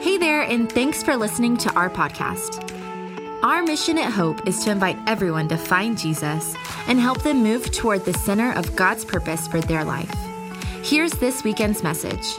Hey there, and thanks for listening to our podcast. Our mission at Hope is to invite everyone to find Jesus and help them move toward the center of God's purpose for their life. Here's this weekend's message.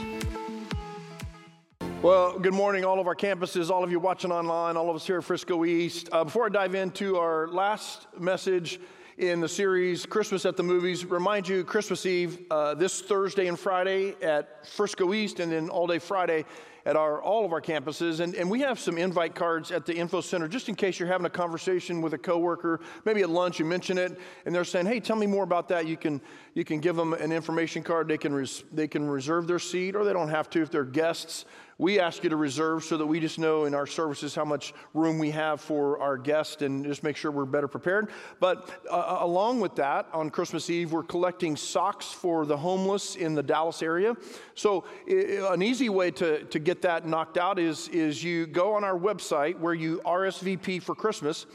Well, good morning, all of our campuses, all of you watching online, all of us here at Frisco East. Uh, before I dive into our last message in the series, Christmas at the Movies, remind you Christmas Eve uh, this Thursday and Friday at Frisco East, and then all day Friday at our, all of our campuses. And, and we have some invite cards at the info center just in case you're having a conversation with a coworker, maybe at lunch, you mention it, and they're saying, hey, tell me more about that. You can, you can give them an information card. They can, res, they can reserve their seat, or they don't have to if they're guests we ask you to reserve so that we just know in our services how much room we have for our guests and just make sure we're better prepared. But uh, uh along with that, on Christmas Eve, we're collecting socks for the homeless in the Dallas area. So, an easy way to, to get that knocked out is, is you go on our website where you RSVP for Christmas,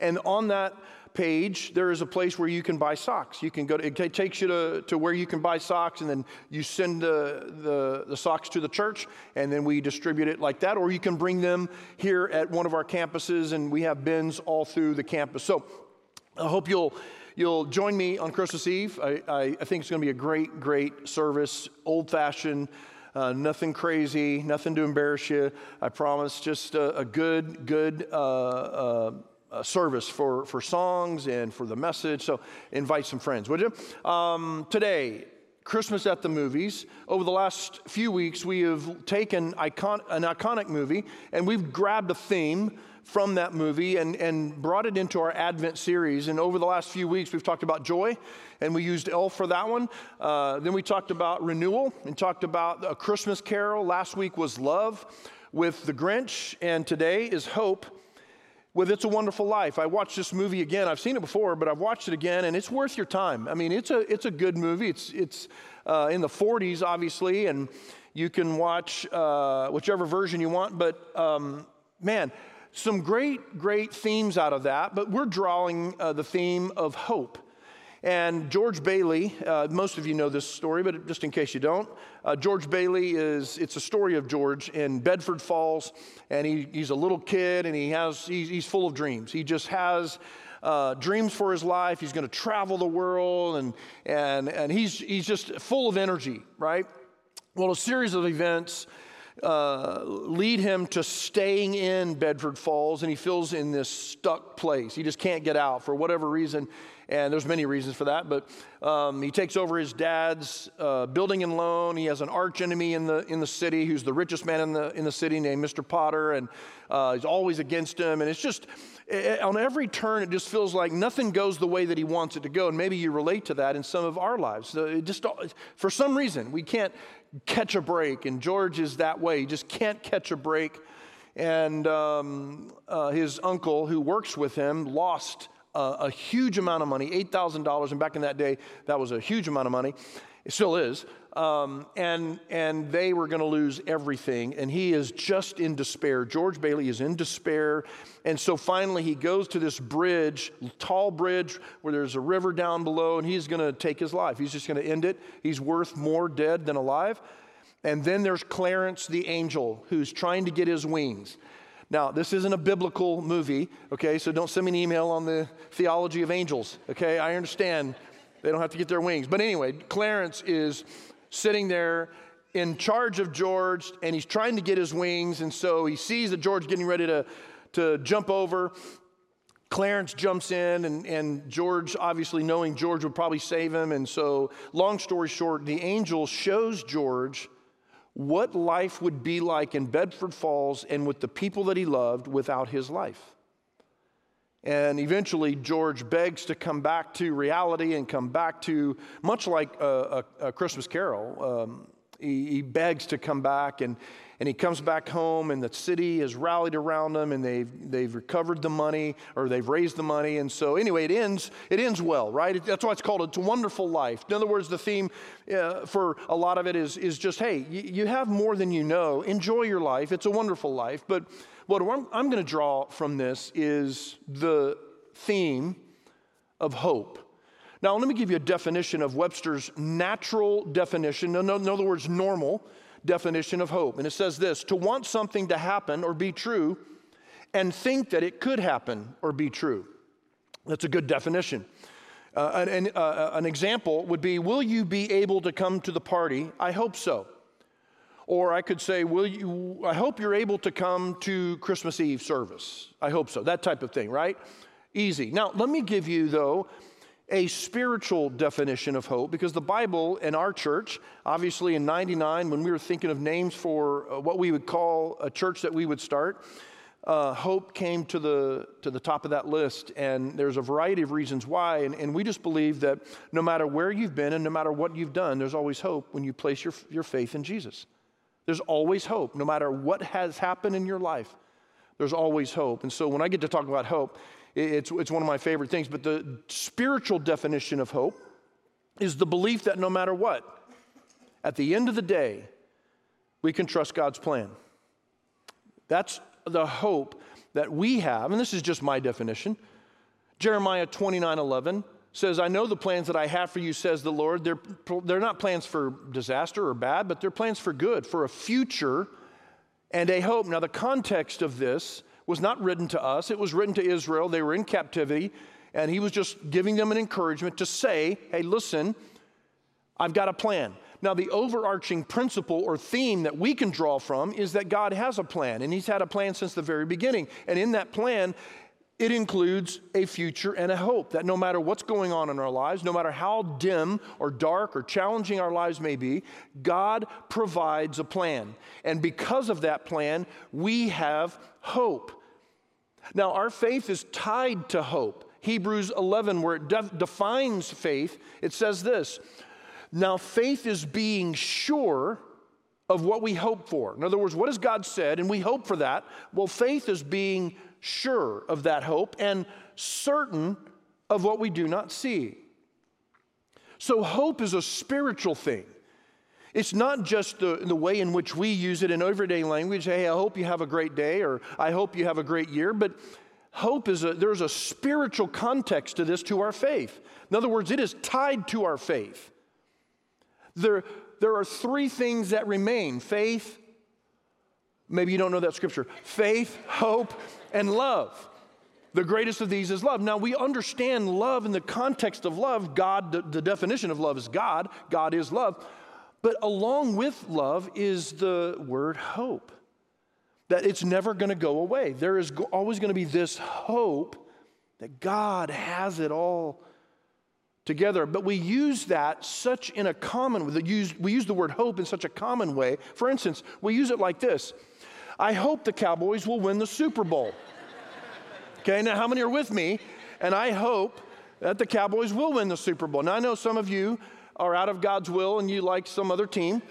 and on that page, there is a place where you can buy socks. You can go to, it takes you to, to where you can buy socks, and then you send the, the, the socks to the church, and then we distribute it like that. Or you can bring them here at one of our campuses, and we have bins all through the campus. So I hope you'll you'll join me on Christmas Eve. I, I, I think it's going to be a great, great service, old fashioned. Uh, nothing crazy, nothing to embarrass you. I promise. Just a, a good, good uh, uh, uh, service for, for songs and for the message. So invite some friends, would you? Um, today, Christmas at the movies. Over the last few weeks, we have taken icon- an iconic movie and we've grabbed a theme from that movie and, and brought it into our Advent series. And over the last few weeks, we've talked about joy, and we used Elf for that one. Uh, then we talked about renewal and talked about a Christmas carol. Last week was love with the Grinch, and today is hope with It's a Wonderful Life. I watched this movie again. I've seen it before, but I've watched it again, and it's worth your time. I mean, it's a, it's a good movie. It's, it's uh, in the 40s, obviously, and you can watch uh, whichever version you want, but um, man, some great, great themes out of that. But we're drawing uh, the theme of hope. And George Bailey, uh, most of you know this story, but just in case you don't, uh, George Bailey is, it's a story of George in Bedford Falls, and he, he's a little kid and he has, he's, he's full of dreams. He just has uh, dreams for his life. He's going to travel the world, and, and, and he's, he's just full of energy, right? Well, a series of events uh, lead him to staying in Bedford Falls, and he feels in this stuck place. He just can't get out for whatever reason and there's many reasons for that. But um, he takes over his dad's uh, building and loan. He has an arch enemy in the in the city, who's the richest man in the in the city, named Mr. Potter, and uh, he's always against him. And it's just it, on every turn, it just feels like nothing goes the way that he wants it to go. And maybe you relate to that in some of our lives. It just for some reason we can't catch a break, and George is that way. He just can't catch a break. And um, uh, his uncle, who works with him, lost a, huge amount of money, $8,000. And back in that day, that was a huge amount of money. It still is. Um, and, and they were going to lose everything. And he is just in despair. George Bailey is in despair. And so finally, he goes to this bridge, tall bridge, where there's a river down below, and he's going to take his life. He's just going to end it. He's worth more dead than alive. And then there's Clarence the angel, who's trying to get his wings. Now, this isn't a biblical movie, okay? So don't send me an email on the theology of angels, okay? I understand they don't have to get their wings. But anyway, Clarence is sitting there in charge of George, and he's trying to get his wings. And so he sees that George getting ready to, to jump over. Clarence jumps in, and, and George, obviously knowing George would probably save him. And so, long story short, the angel shows George what life would be like in Bedford Falls and with the people that he loved without his life. And eventually, George begs to come back to reality and come back to, much like a, a, a Christmas Carol, um, he, he, begs to come back. And, and he comes back home, and the city has rallied around him, and they've, they've recovered the money, or they've raised the money. And so, anyway, it ends, it ends well, right? That's why it's called It's a Wonderful Life. In other words, the theme uh, for a lot of it is, is just hey, you, you have more than you know. Enjoy your life. It's a wonderful life. But what I'm, I'm going to draw from this is the theme of hope. Now, let me give you a definition of Webster's natural definition. In other words, normal definition of hope. And it says this to want something to happen or be true and think that it could happen or be true. That's a good definition. Uh, an, uh, an example would be Will you be able to come to the party? I hope so. Or I could say, Will you, I hope you're able to come to Christmas Eve service. I hope so. That type of thing, right? Easy. Now, let me give you, though, a spiritual definition of hope because the Bible in our church, obviously in 99, when we were thinking of names for uh, what we would call a church that we would start, uh, hope came to the, to the top of that list. And there's a variety of reasons why. And, and we just believe that no matter where you've been and no matter what you've done, there's always hope when you place your, your faith in Jesus. There's always hope. No matter what has happened in your life, there's always hope. And so when I get to talk about hope, it's, it's one of my favorite things. But the spiritual definition of hope is the belief that no matter what, at the end of the day, we can trust God's plan. That's the hope that we have, and this is just my definition. Jeremiah 29 11 says, I know the plans that I have for you, says the Lord. They're, they're not plans for disaster or bad, but they're plans for good, for a future and a hope. Now, the context of this was not written to us, it was written to Israel. They were in captivity, and he was just giving them an encouragement to say, hey, listen, I've got a plan. Now, the overarching principle or theme that we can draw from is that God has a plan, and He's had a plan since the very beginning. And in that plan, it includes a future and a hope that no matter what's going on in our lives, no matter how dim or dark or challenging our lives may be, God provides a plan. And because of that plan, we have hope. Now, our faith is tied to hope. Hebrews 11, where it de- defines faith, it says this now, faith is being sure of what we hope for. In other words, what has God said, and we hope for that? Well, faith is being sure of that hope and certain of what we do not see. So, hope is a spiritual thing. It's not just the, the way in which we use it in everyday language. Hey, I hope you have a great day, or I hope you have a great year. But hope is a, there's a spiritual context to this, to our faith. In other words, it is tied to our faith. There, there are three things that remain faith, maybe you don't know that scripture faith, hope, and love. The greatest of these is love. Now, we understand love in the context of love. God, the, the definition of love is God, God is love. But along with love is the word hope, that it's never going to go away. There is always going to be this hope that God has it all together. But we use that such in a common way. Use, we use the word hope in such a common way. For instance, we use it like this I hope the Cowboys will win the Super Bowl. okay, now how many are with me? And I hope that the Cowboys will win the Super Bowl. Now I know some of you are out of God's will and you like some other team,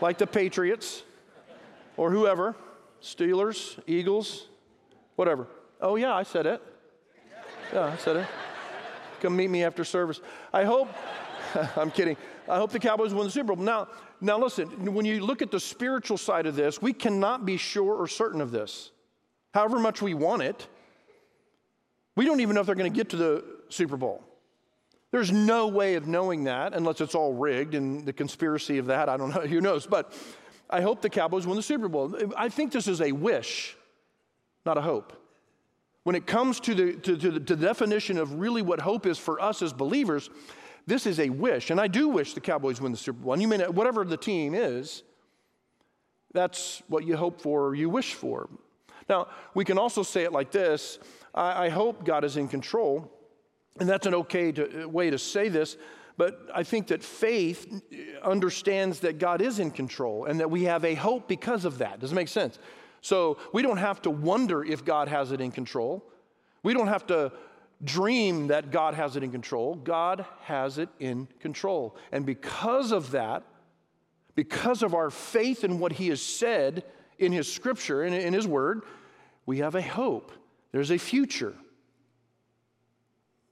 like the Patriots or whoever, Steelers, Eagles, whatever. Oh, yeah, I said it. Yeah, I said it. Come meet me after service. I hope, I'm kidding. I hope the Cowboys win the Super Bowl. Now, now listen, when you look at the spiritual side of this, we cannot be sure or certain of this. However much we want it, we don't even know if they're going to get to the Super Bowl. There's no way of knowing that unless it's all rigged and the conspiracy of that, I don't know, who knows. But I hope the Cowboys win the Super Bowl. I think this is a wish, not a hope. When it comes to the, to, to, the, to the definition of really what hope is for us as believers, this is a wish. And I do wish the Cowboys win the Super Bowl. And you may not, whatever the team is, that's what you hope for or you wish for. Now, we can also say it like this I, I hope God is in control. And that's an okay to, uh, way to say this. But I think that faith uh, understands that God is in control and that we have a hope because of that. Does it make sense? So we don't have to wonder if God has it in control. We don't have to dream that God has it in control. God has it in control. And because of that, because of our faith in what He has said in His scripture and in His word, we have a hope. There's a future.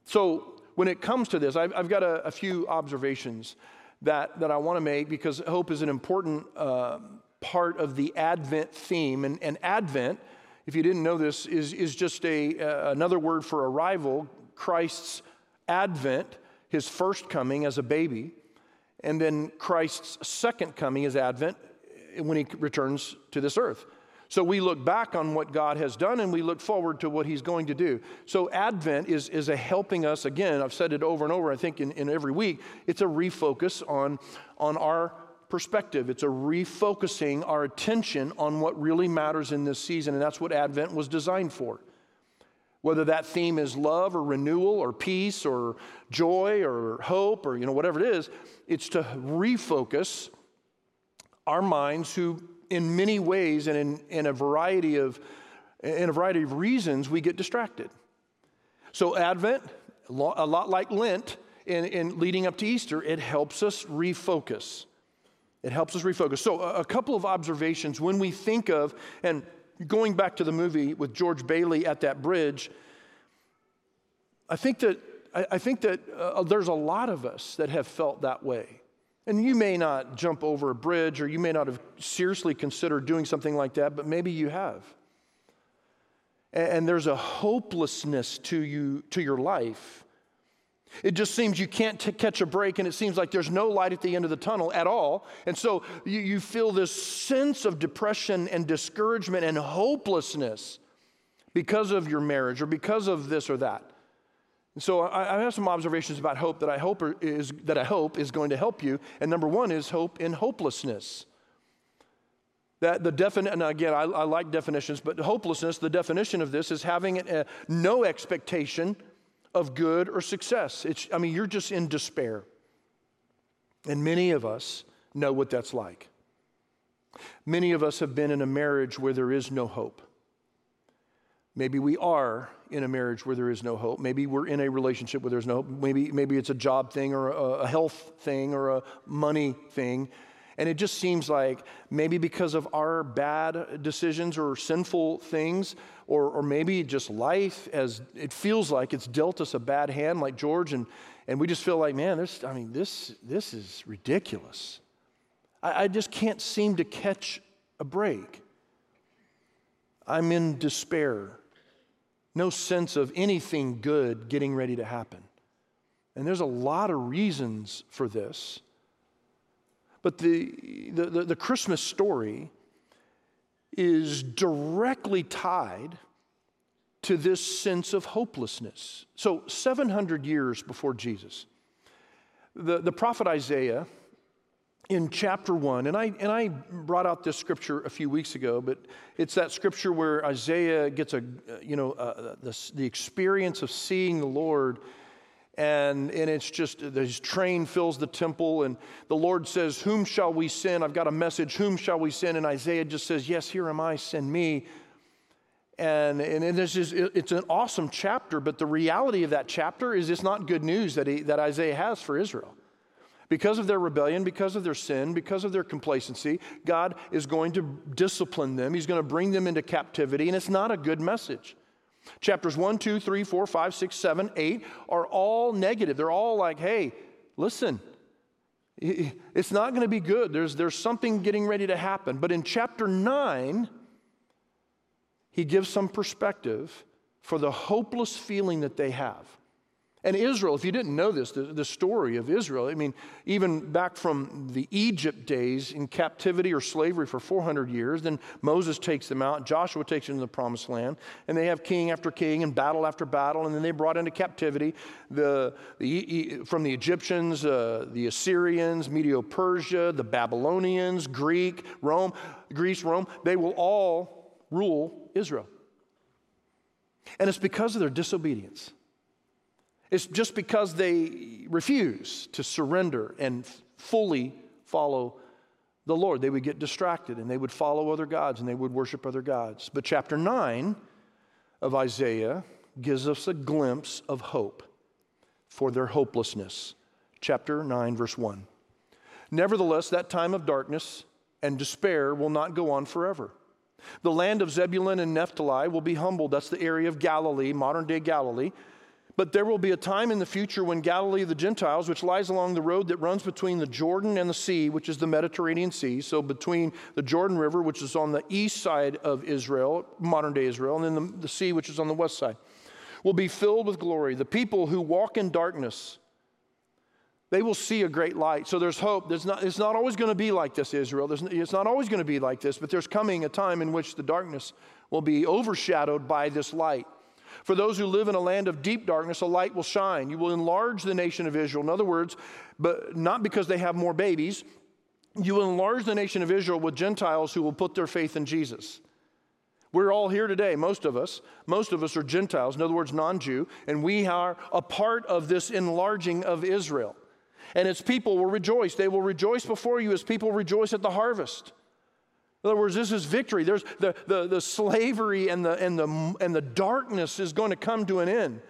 So when it comes to this, I've, I've got a, a, few observations that, that I want to make because hope is an important uh, part of the Advent theme. And, and Advent, if you didn't know this, is, is just a, uh, another word for arrival, Christ's advent, his first coming as a baby, and then Christ's second coming is Advent, when he returns to this earth. So we look back on what God has done and we look forward to what he's going to do. So Advent is, is a helping us, again, I've said it over and over, I think in, in every week, it's a refocus on, on our perspective. It's a refocusing our attention on what really matters in this season, and that's what Advent was designed for. Whether that theme is love or renewal or peace or joy or hope or you know whatever it is, it's to refocus our minds who in many ways and in, in a variety of in a variety of reasons we get distracted. So Advent, a lot like Lent, in, in leading up to Easter, it helps us refocus. It helps us refocus. So a, a couple of observations when we think of and going back to the movie with George Bailey at that bridge, I think that I, I think that uh, there's a lot of us that have felt that way. And you may not jump over a bridge or you may not have seriously considered doing something like that, but maybe you have. And there's a hopelessness to you to your life. It just seems you can't t- catch a break, and it seems like there's no light at the end of the tunnel at all. And so you, you feel this sense of depression and discouragement and hopelessness because of your marriage or because of this or that. And so I, I have some observations about hope that I hope is that I hope is going to help you. And number one is hope in hopelessness. That the definition, and again, I, I, like definitions, but hopelessness, the definition of this is having a, uh, no expectation of good or success. It's, I mean, you're just in despair. And many of us know what that's like. Many of us have been in a marriage where there is no hope. Maybe we are in a marriage where there is no hope. Maybe we're in a relationship where there's no hope. Maybe, maybe it's a job thing or a, a health thing or a money thing. And it just seems like maybe because of our bad decisions or sinful things, or, or maybe just life, as it feels like it's dealt us a bad hand, like George, and, and we just feel like, man, this, I mean, this, this is ridiculous. I, I just can't seem to catch a break. I'm in despair no sense of anything good getting ready to happen. And there's a lot of reasons for this. But the, the, the, the Christmas story is directly tied to this sense of hopelessness. So, 700 years before Jesus, the, the prophet Isaiah in chapter one, and I, and I brought out this scripture a few weeks ago, but it's that scripture where Isaiah gets a, you know, uh, the, the experience of seeing the Lord, and, and it's just his train fills the temple, and the Lord says, Whom shall we send? I've got a message, whom shall we send? And Isaiah just says, Yes, here am I, send me. And, and this is, it's an awesome chapter, but the reality of that chapter is it's not good news that, he, that Isaiah has for Israel. Because of their rebellion, because of their sin, because of their complacency, God is going to discipline them. He's going to bring them into captivity, and it's not a good message. Chapters 1, 2, 3, 4, 5, 6, 7, 8 are all negative. They're all like, hey, listen, it's not going to be good. There's, there's something getting ready to happen. But in chapter 9, he gives some perspective for the hopeless feeling that they have. And Israel, if you didn't know this, the, the, story of Israel, I mean, even back from the Egypt days in captivity or slavery for 400 years, then Moses takes them out, Joshua takes them to the promised land, and they have king after king and battle after battle, and then they brought into captivity the, the, from the Egyptians, uh, the Assyrians, Medo Persia, the Babylonians, Greek, Rome, Greece, Rome. They will all rule Israel. And it's because of their disobedience. It's just because they refuse to surrender and fully follow the Lord. They would get distracted and they would follow other gods and they would worship other gods. But chapter 9 of Isaiah gives us a glimpse of hope for their hopelessness. Chapter 9, verse 1. Nevertheless, that time of darkness and despair will not go on forever. The land of Zebulun and Naphtali will be humbled. That's the area of Galilee, modern day Galilee but there will be a time in the future when Galilee of the Gentiles, which lies along the road that runs between the Jordan and the sea, which is the Mediterranean Sea, so between the Jordan River, which is on the east side of Israel, modern day Israel, and then the, the sea, which is on the west side, will be filled with glory. The people who walk in darkness They will see a great light. So there's hope. There's not, it's not always going to be like this, Israel. There's, it's not always going to be like this, but there's coming a time in which the darkness will be overshadowed by this light. For those who live in a land of deep darkness, a light will shine. You will enlarge the nation of Israel. In other words, but not because they have more babies, you will enlarge the nation of Israel with Gentiles who will put their faith in Jesus. We're all here today, most of us. Most of us are Gentiles, in other words, non Jew, and we are a part of this enlarging of Israel. And its people will rejoice. They will rejoice before you as people rejoice at the harvest. In other words, this is victory. There's the, the, the slavery and the, and, the, and the darkness is going to come to an end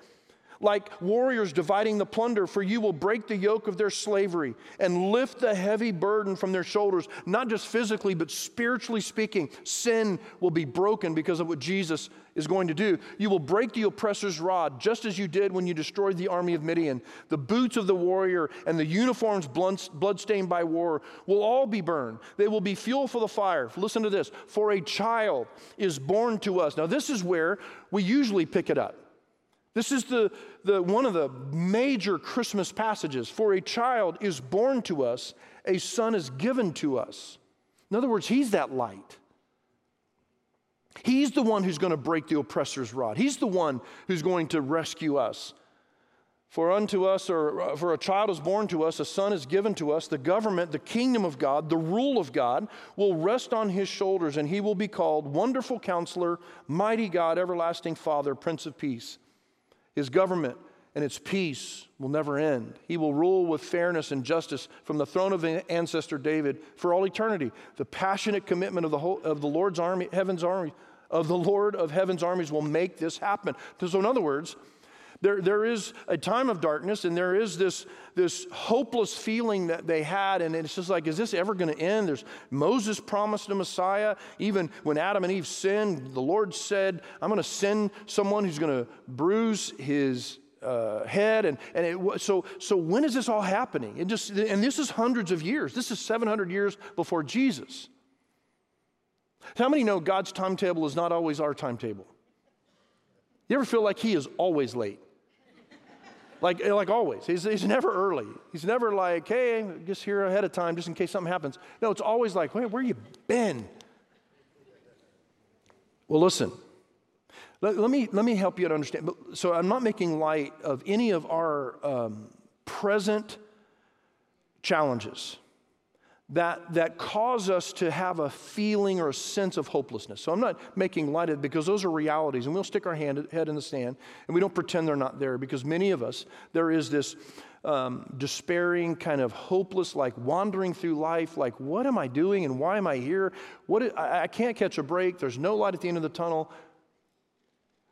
like warriors dividing the plunder, for you will break the yoke of their slavery and lift the heavy burden from their shoulders, not just physically, but spiritually speaking. Sin will be broken because of what Jesus is going to do. You will break the oppressor's rod, just as you did when you destroyed the army of Midian. The boots of the warrior and the uniforms bloodstained by war will all be burned. They will be fuel for the fire. Listen to this for a child is born to us. Now, this is where we usually pick it up. This is the, the, one of the major Christmas passages. For a child is born to us, a son is given to us. In other words, he's that light. He's the one who's going to break the oppressor's rod. He's the one who's going to rescue us. For unto us, or uh, for a child is born to us, a son is given to us. The government, the kingdom of God, the rule of God will rest on his shoulders, and he will be called Wonderful Counselor, Mighty God, Everlasting Father, Prince of Peace. His government and its peace will never end. He will rule with fairness and justice from the throne of ancestor David for all eternity. The passionate commitment of the, whole, of the Lord's army, heaven's army, of the Lord of heaven's armies will make this happen. So, in other words, there, there is a time of darkness, and there is this, this hopeless feeling that they had, and it's just like, is this ever going to end? There's Moses promised a Messiah. Even when Adam and Eve sinned, the Lord said, I'm going to send someone who's going to bruise his uh, head. And, and it, so, so when is this all happening? It just, and this is hundreds of years. This is 700 years before Jesus. How many know God's timetable is not always our timetable? You ever feel like He is always late? Like, like always. He's, he's never early. He's never like, hey, I'm just here ahead of time just in case something happens. No, it's always like, where, where you been? Well, listen. Let, let, me, let me help you to understand. So I'm not making light of any of our um, present challenges that, that cause us to have a feeling or a sense of hopelessness. So I'm not making light of it because those are realities, and we'll stick our hand, head in the sand and we don't pretend they're not there because many of us, there is this um, despairing, kind of hopeless, like wandering through life, like, what am I doing and why am I here? What, I, I can't catch a break. There's no light at the end of the tunnel.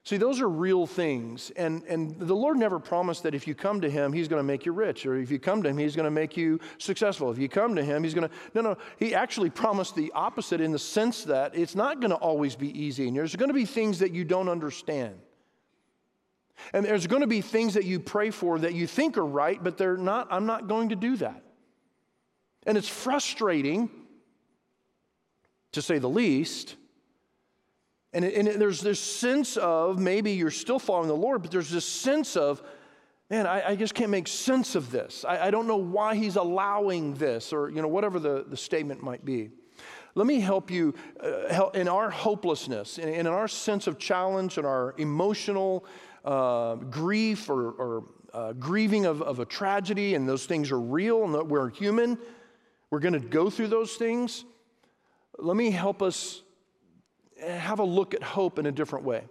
See, those are real things. And, and the Lord never promised that if you come to Him, He's going to make you rich, or if you come to Him, He's going to make you successful. If you come to Him, He's going to. No, no. He actually promised the opposite in the sense that it's not going to always be easy, and there's going to be things that you don't understand. And there's going to be things that you pray for that you think are right, but they're not. I'm not going to do that. And it's frustrating, to say the least. And, and there's this sense of maybe you're still following the Lord, but there's this sense of, man, I, I just can't make sense of this. I, I, don't know why he's allowing this, or you know, whatever the, the statement might be. Let me help you uh, help in our hopelessness, in, in, our sense of challenge, and our emotional uh, grief or, or uh, grieving of, of a tragedy, and those things are real, and we're human. We're going to go through those things. Let me help us have a look at hope in a different way.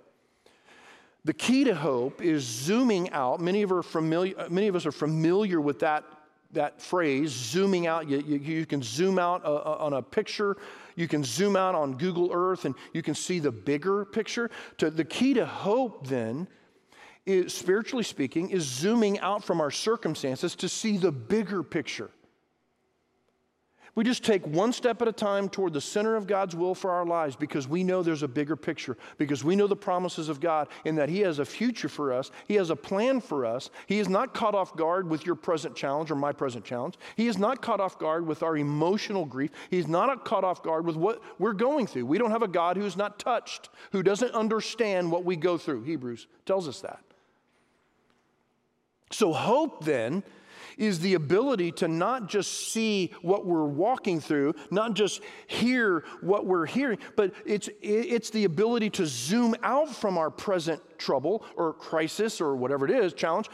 The key to hope is zooming out. Many of, are familiar, many of us are familiar with that, that phrase, zooming out. You, you, you can zoom out uh, uh, on a picture, you can zoom out on Google Earth, and you can see the bigger picture. To, the key to hope, then, is, spiritually speaking, is zooming out from our circumstances to see the bigger picture. We just take one step at a time toward the center of God's will for our lives because we know there's a bigger picture, because we know the promises of God in that He has a future for us, He has a plan for us. He is not caught off guard with your present challenge or my present challenge. He is not caught off guard with our emotional grief. He's not caught off guard with what we're going through. We don't have a God who's not touched, who doesn't understand what we go through. Hebrews tells us that. So, hope then is the ability to not just see what we're walking through, not just hear what we're hearing, but it's, it's the ability to zoom out from our present trouble or crisis or whatever it is, challenge,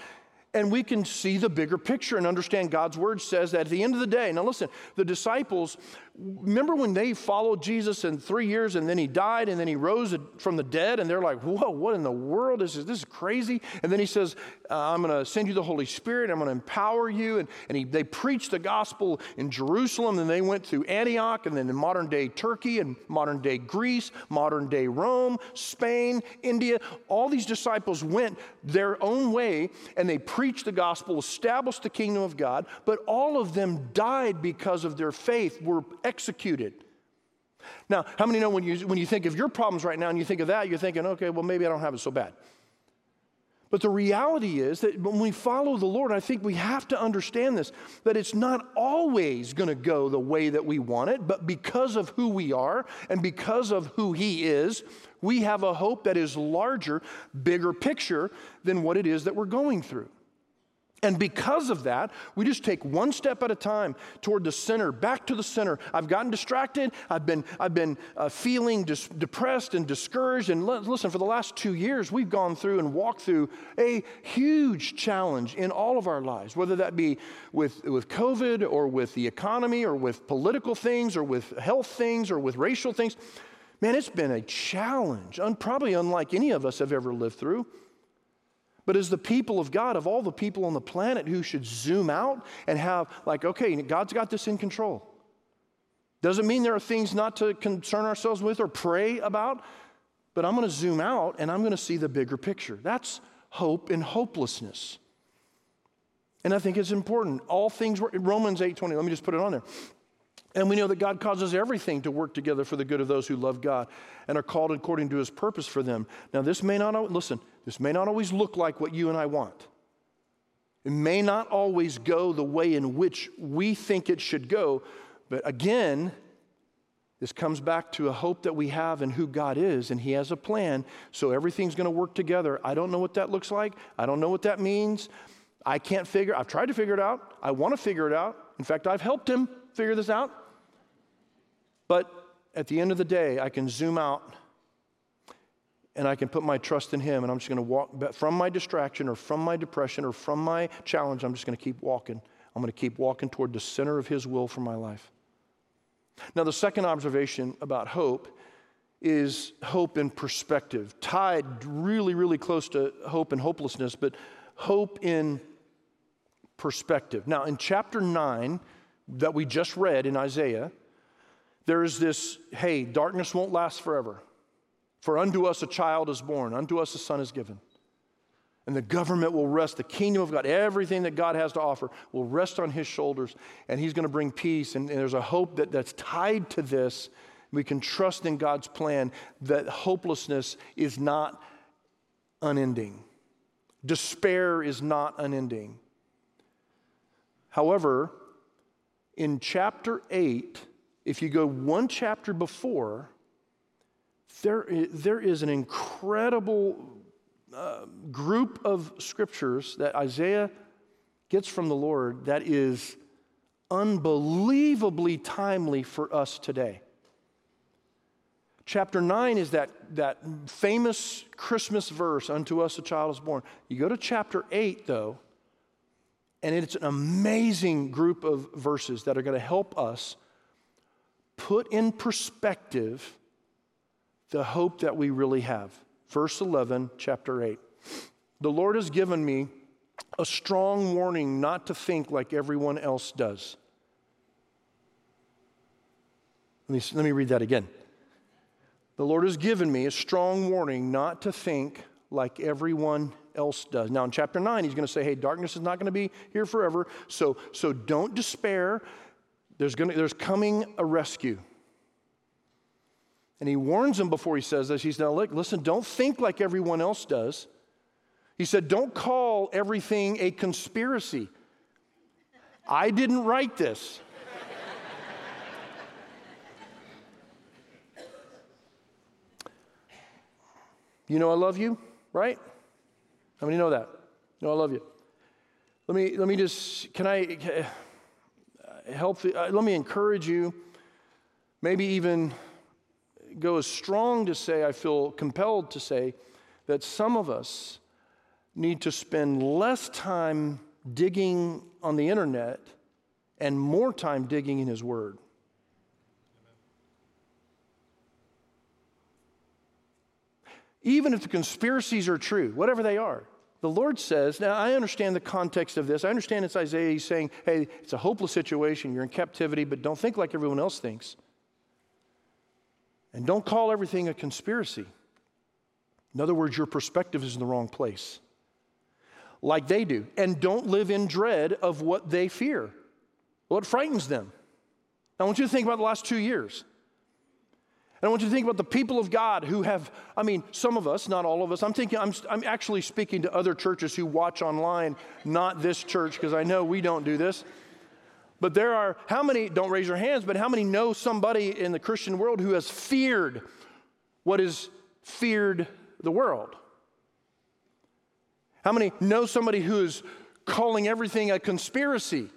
and we can see the bigger picture and understand God's word says that at the end of the day, now listen, the disciples, remember when they followed Jesus in three years and then he died and then he rose from the dead and they're like, whoa, what in the world is this? This is crazy. And then he says, uh, I'm going to send you the Holy Spirit. I'm going to empower you. And, and he, they preached the gospel in Jerusalem and they went through Antioch and then in modern day Turkey and modern day Greece, modern day Rome, Spain, India. All these disciples went their own way and they preached the gospel, established the kingdom of God, but all of them died because of their faith, were executed. Now, how many know when you, when you think of your problems right now and you think of that, you're thinking, okay, well, maybe I don't have it so bad. But the reality is that when we follow the Lord, I think we have to understand this that it's not always going to go the way that we want it, but because of who we are and because of who He is, we have a hope that is larger, bigger picture than what it is that we're going through. And because of that, we just take one step at a time toward the center, back to the center. I've gotten distracted. I've been, I've been uh, feeling dis- depressed and discouraged. And l- listen, for the last two years, we've gone through and walked through a huge challenge in all of our lives, whether that be with, with COVID or with the economy or with political things or with health things or with racial things. Man, it's been a challenge, un- probably unlike any of us have ever lived through. But as the people of God, of all the people on the planet who should zoom out and have, like, okay, God's got this in control. Doesn't mean there are things not to concern ourselves with or pray about, but I'm going to zoom out and I'm going to see the bigger picture. That's hope in hopelessness. And I think it's important. All things. Romans 8:20. Let me just put it on there. And we know that God causes everything to work together for the good of those who love God and are called according to his purpose for them. Now, this may not, listen, this may not always look like what you and I want. It may not always go the way in which we think it should go, but again, this comes back to a hope that we have in who God is, and He has a plan, so everything's going to work together. I don't know what that looks like. I don't know what that means. I can't figure. I've tried to figure it out. I want to figure it out. In fact, I've helped him figure this out. But at the end of the day, I can zoom out and I can put my trust in Him, and I'm just going to walk from my distraction or from my depression or from my challenge. I'm just going to keep walking. I'm going to keep walking toward the center of His will for my life. Now, the second observation about hope is hope in perspective, tied really, really close to hope and hopelessness, but hope in perspective. Now, in chapter 9 that we just read in Isaiah, there's this hey, darkness won't last forever. For unto us a child is born, unto us a son is given. And the government will rest, the kingdom of God, everything that God has to offer will rest on his shoulders, and he's going to bring peace. And, and there's a hope that, that's tied to this. We can trust in God's plan that hopelessness is not unending, despair is not unending. However, in chapter 8, if you go one chapter before, there, there is an incredible uh, group of scriptures that Isaiah gets from the Lord that is unbelievably timely for us today. Chapter 9 is that, that famous Christmas verse, Unto us a child is born. You go to chapter 8, though, and it's an amazing group of verses that are going to help us put in perspective the hope that we really have. Verse 11, chapter 8. The Lord has given me a strong warning not to think like everyone else does. Let me, let me read that again. The Lord has given me a strong warning not to think like everyone else does. Now, in chapter 9, he's going to say, hey, darkness is not going to be here forever, so, so don't despair. There's, gonna, there's coming a rescue. And he warns them before he says this. He said, Look, listen, don't think like everyone else does. He said, Don't call everything a conspiracy. I didn't write this. you know I love you, right? How many know that? No, I love you. let me, let me just, can I help, uh, let me encourage you, maybe even go as strong to say, I feel compelled to say, that some of us need to spend less time digging on the internet and more time digging in His Word. Even if the conspiracies are true, whatever they are, the Lord says, now I understand the context of this. I understand it's Isaiah. He's saying, hey, it's a hopeless situation. You're in captivity, but don't think like everyone else thinks. And don't call everything a conspiracy. In other words, your perspective is in the wrong place, like they do. And don't live in dread of what they fear, what frightens them. I want you to think about the last two years. And I want you to think about the people of God who have, I mean, some of us, not all of us. I'm thinking, I'm, I'm actually speaking to other churches who watch online, not this church, because I know we don't do this. But there are, how many, don't raise your hands, but how many know somebody in the Christian world who has feared what is feared the world? How many know somebody who is calling everything a conspiracy?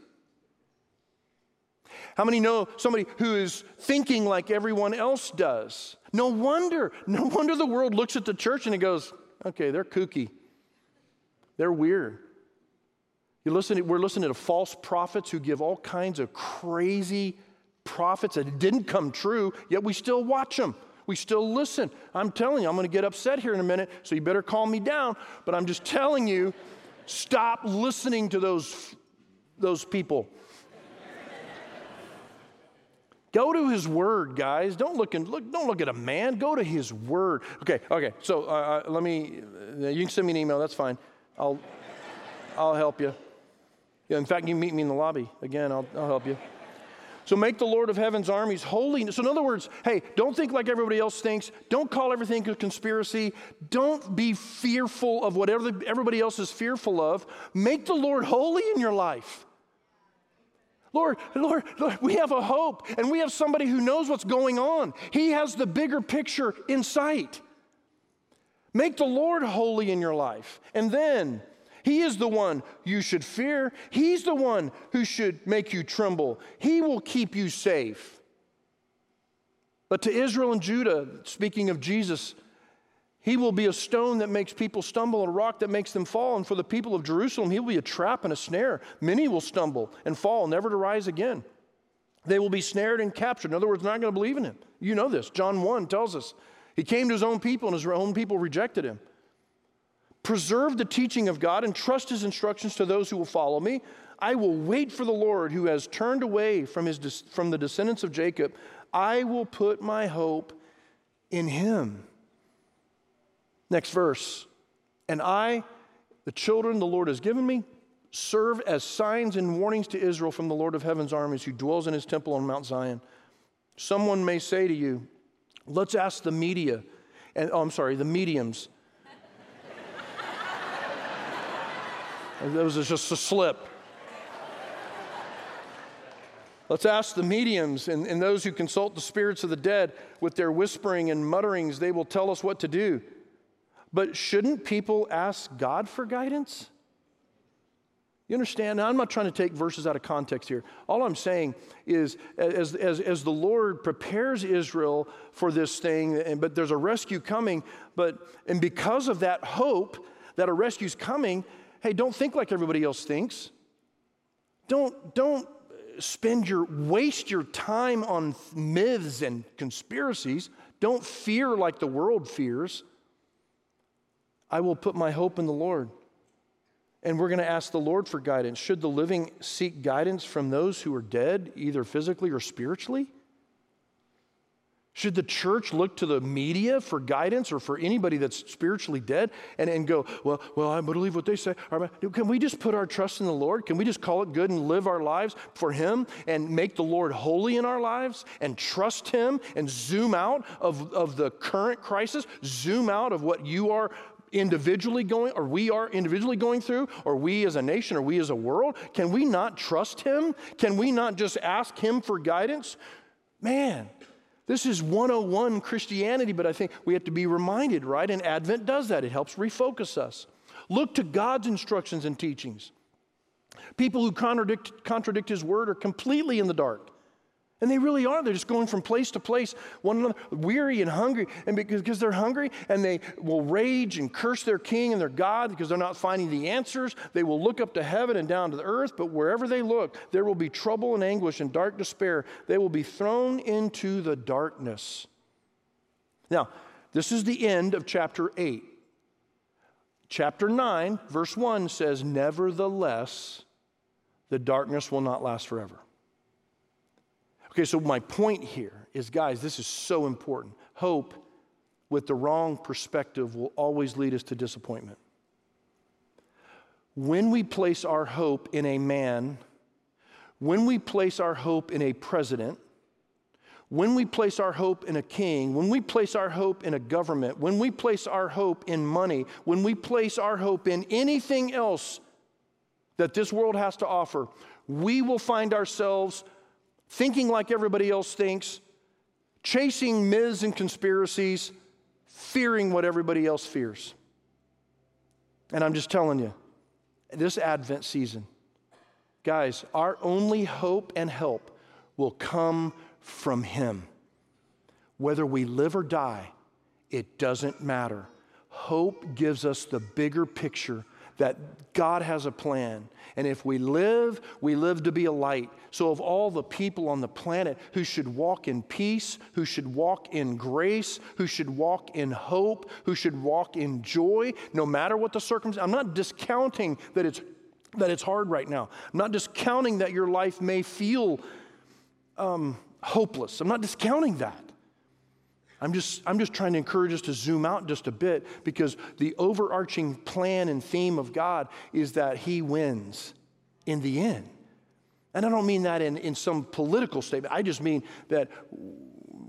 How many know somebody who is thinking like everyone else does? No wonder, no wonder the world looks at the church and it goes, okay, they're kooky. They're weird. You listen, we're listening to false prophets who give all kinds of crazy prophets that didn't come true, yet we still watch them. We still listen. I'm telling you, I'm going to get upset here in a minute, so you better calm me down. But I'm just telling you, stop listening to those, those people. Go to his word, guys. Don't look and look. Don't look at a man. Go to his word. Okay. Okay. So uh, uh let me. Uh, you can send me an email. That's fine. I'll. I'll help you. Yeah, in fact, you meet me in the lobby again. I'll, I'll help you. So make the Lord of heaven's armies holy. So, in other words, hey, don't think like everybody else thinks. Don't call everything a conspiracy. Don't be fearful of whatever everybody else is fearful of. Make the Lord holy in your life. Lord, Lord, Lord, we have a hope and we have somebody who knows what's going on. He has the bigger picture in sight. Make the Lord holy in your life. And then He is the one you should fear. He's the one who should make you tremble. He will keep you safe. But to Israel and Judah, speaking of Jesus, he will be a stone that makes people stumble, a rock that makes them fall. And for the people of Jerusalem, he will be a trap and a snare. Many will stumble and fall, never to rise again. They will be snared and captured. In other words, not going to believe in him. You know this. John 1 tells us he came to his own people, and his own people rejected him. Preserve the teaching of God and trust his instructions to those who will follow me. I will wait for the Lord who has turned away from, his, from the descendants of Jacob. I will put my hope in him. Next verse. And I, the children the Lord has given me, serve as signs and warnings to Israel from the Lord of heaven's armies who dwells in his temple on Mount Zion. Someone may say to you, let's ask the media, and oh, I'm sorry, the mediums. that was just a slip. Let's ask the mediums and, and those who consult the spirits of the dead with their whispering and mutterings, they will tell us what to do. But shouldn't people ask God for guidance? You understand? Now, I'm not trying to take verses out of context here. All I'm saying is, as, as, as the Lord prepares Israel for this thing, and, but there's a rescue coming, but and because of that hope that a rescue's coming, hey, don't think like everybody else thinks. Don't, don't spend your waste your time on myths and conspiracies. Don't fear like the world fears. I will put my hope in the Lord. And we're going to ask the Lord for guidance. Should the living seek guidance from those who are dead, either physically or spiritually? Should the church look to the media for guidance or for anybody that's spiritually dead and, and go, well, well, I believe what they say? Can we just put our trust in the Lord? Can we just call it good and live our lives for Him and make the Lord holy in our lives and trust Him and zoom out of, of the current crisis, zoom out of what you are individually going, or we are individually going through, or we as a nation, or we as a world? Can we not trust Him? Can we not just ask Him for guidance? Man, this is 101 Christianity, but I think we have to be reminded, right? And Advent does that, it helps refocus us. Look to God's instructions and teachings. People who contradict, contradict his word are completely in the dark. And they really are. They're just going from place to place, one another, weary and hungry. And because, because they're hungry and they will rage and curse their king and their God because they're not finding the answers, they will look up to heaven and down to the earth. But wherever they look, there will be trouble and anguish and dark despair. They will be thrown into the darkness. Now, this is the end of chapter 8. Chapter 9, verse 1 says, Nevertheless, the darkness will not last forever. Okay, so my point here is, guys, this is so important. Hope with the wrong perspective will always lead us to disappointment. When we place our hope in a man, when we place our hope in a president, when we place our hope in a king, when we place our hope in a government, when we place our hope in money, when we place our hope in anything else that this world has to offer, we will find ourselves thinking like everybody else thinks, chasing myths and conspiracies, fearing what everybody else fears. And I'm just telling you, this Advent season, guys, our only hope and help will come from Him. Whether we live or die, it doesn't matter. Hope gives us the bigger picture that God has a plan. And if we live, we live to be a light. So, of all the people on the planet who should walk in peace, who should walk in grace, who should walk in hope, who should walk in joy, no matter what the circumstance, I'm not discounting that it's, that it's hard right now. I'm not discounting that your life may feel um, hopeless. I'm not discounting that. I'm just, I'm just trying to encourage us to zoom out just a bit because the overarching plan and theme of God is that He wins in the end. And I don't mean that in, in some political statement, I just mean that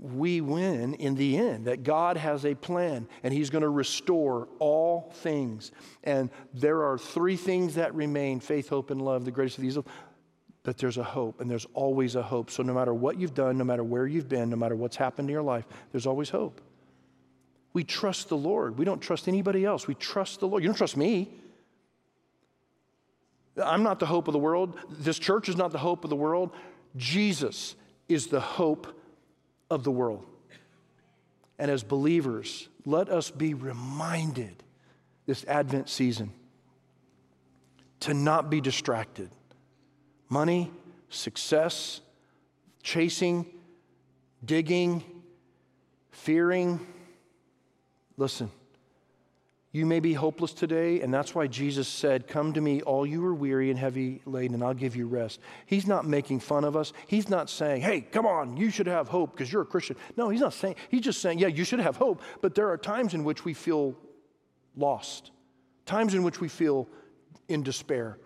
we win in the end, that God has a plan and He's going to restore all things. And there are three things that remain faith, hope, and love, the greatest of these that there's a hope, and there's always a hope. So, no matter what you've done, no matter where you've been, no matter what's happened in your life, there's always hope. We trust the Lord. We don't trust anybody else. We trust the Lord. You don't trust me. I'm not the hope of the world. This church is not the hope of the world. Jesus is the hope of the world. And as believers, let us be reminded this Advent season to not be distracted money, success, chasing, digging, fearing. Listen, you may be hopeless today, and that's why Jesus said, Come to me, all you are weary and heavy laden, and I'll give you rest. He's not making fun of us. He's not saying, Hey, come on, you should have hope because you're a Christian. No, he's not saying, he's just saying, Yeah, you should have hope, but there are times in which we feel lost, times in which we feel in despair.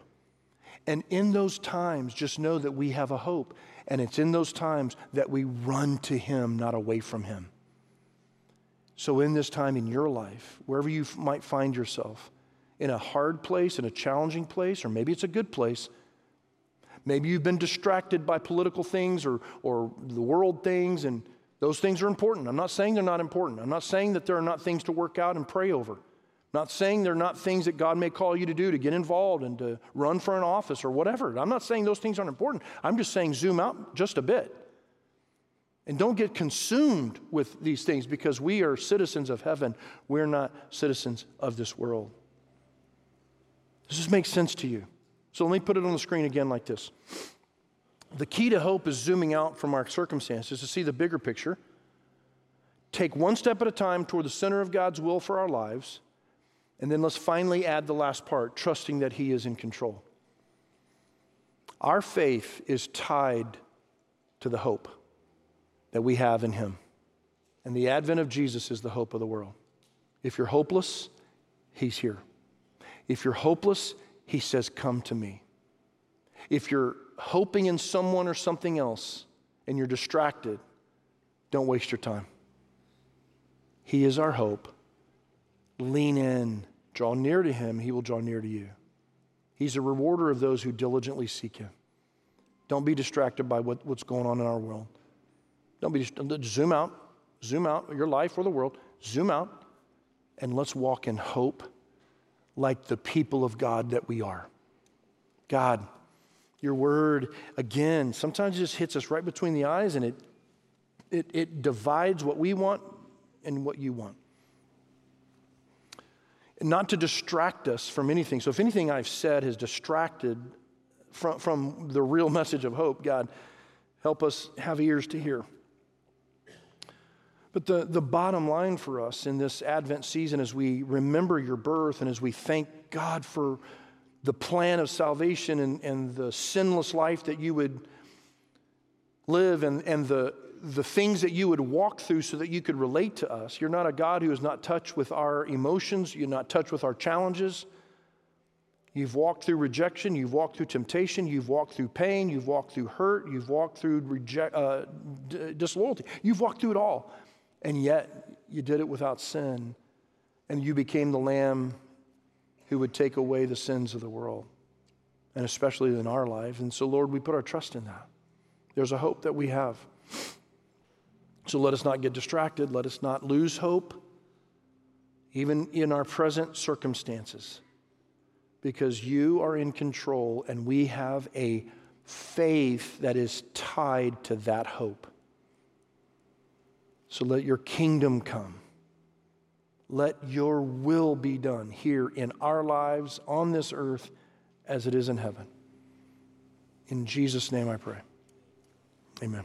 And in those times, just know that we have a hope. And it's in those times that we run to Him, not away from Him. So, in this time in your life, wherever you might find yourself, in a hard place, in a challenging place, or maybe it's a good place, maybe you've been distracted by political things or, or the world things, and those things are important. I'm not saying they're not important. I'm not saying that there are not things to work out and pray over. Not saying they're not things that God may call you to do, to get involved and to run for an office or whatever. I'm not saying those things aren't important. I'm just saying zoom out just a bit. And don't get consumed with these things because we are citizens of heaven. We're not citizens of this world. Does this make sense to you? So let me put it on the screen again like this. The key to hope is zooming out from our circumstances to see the bigger picture. Take one step at a time toward the center of God's will for our lives and then let's finally add the last part trusting that He is in control. Our faith is tied to the hope that we have in Him. And the advent of Jesus is the hope of the world. If you're hopeless, He's here. If you're hopeless, He says, Come to me. If you're hoping in someone or something else and you're distracted, don't waste your time. He is our hope. Lean in, draw near to him, he will draw near to you. He's a rewarder of those who diligently seek him. Don't be distracted by what, what's going on in our world. Don't be zoom out, zoom out your life or the world, zoom out, and let's walk in hope like the people of God that we are. God, Your word, again, sometimes it just hits us right between the eyes and it, it, it divides what we want and what you want. Not to distract us from anything. So, if anything I've said has distracted from, from the real message of hope, God, help us have ears to hear. But the, the bottom line for us in this Advent season, as we remember your birth and as we thank God for the plan of salvation and, and the sinless life that you would live and, and the, the things that you would walk through so that you could relate to us. You're not a God who is not touched with our emotions, you're not touched with our challenges. You've walked through rejection, you've walked through temptation, you've walked through pain, you've walked through hurt, you've walked through reject, uh, d- disloyalty. You've walked through it all. And yet, you did it without sin. And you became the Lamb who would take away the sins of the world, and especially in our lives. And so, Lord, we put our trust in that. There's a hope that we have. So let us not get distracted. Let us not lose hope, even in our present circumstances, because you are in control and we have a faith that is tied to that hope. So let your kingdom come. Let your will be done here in our lives on this earth as it is in heaven. In Jesus' name I pray. Amen.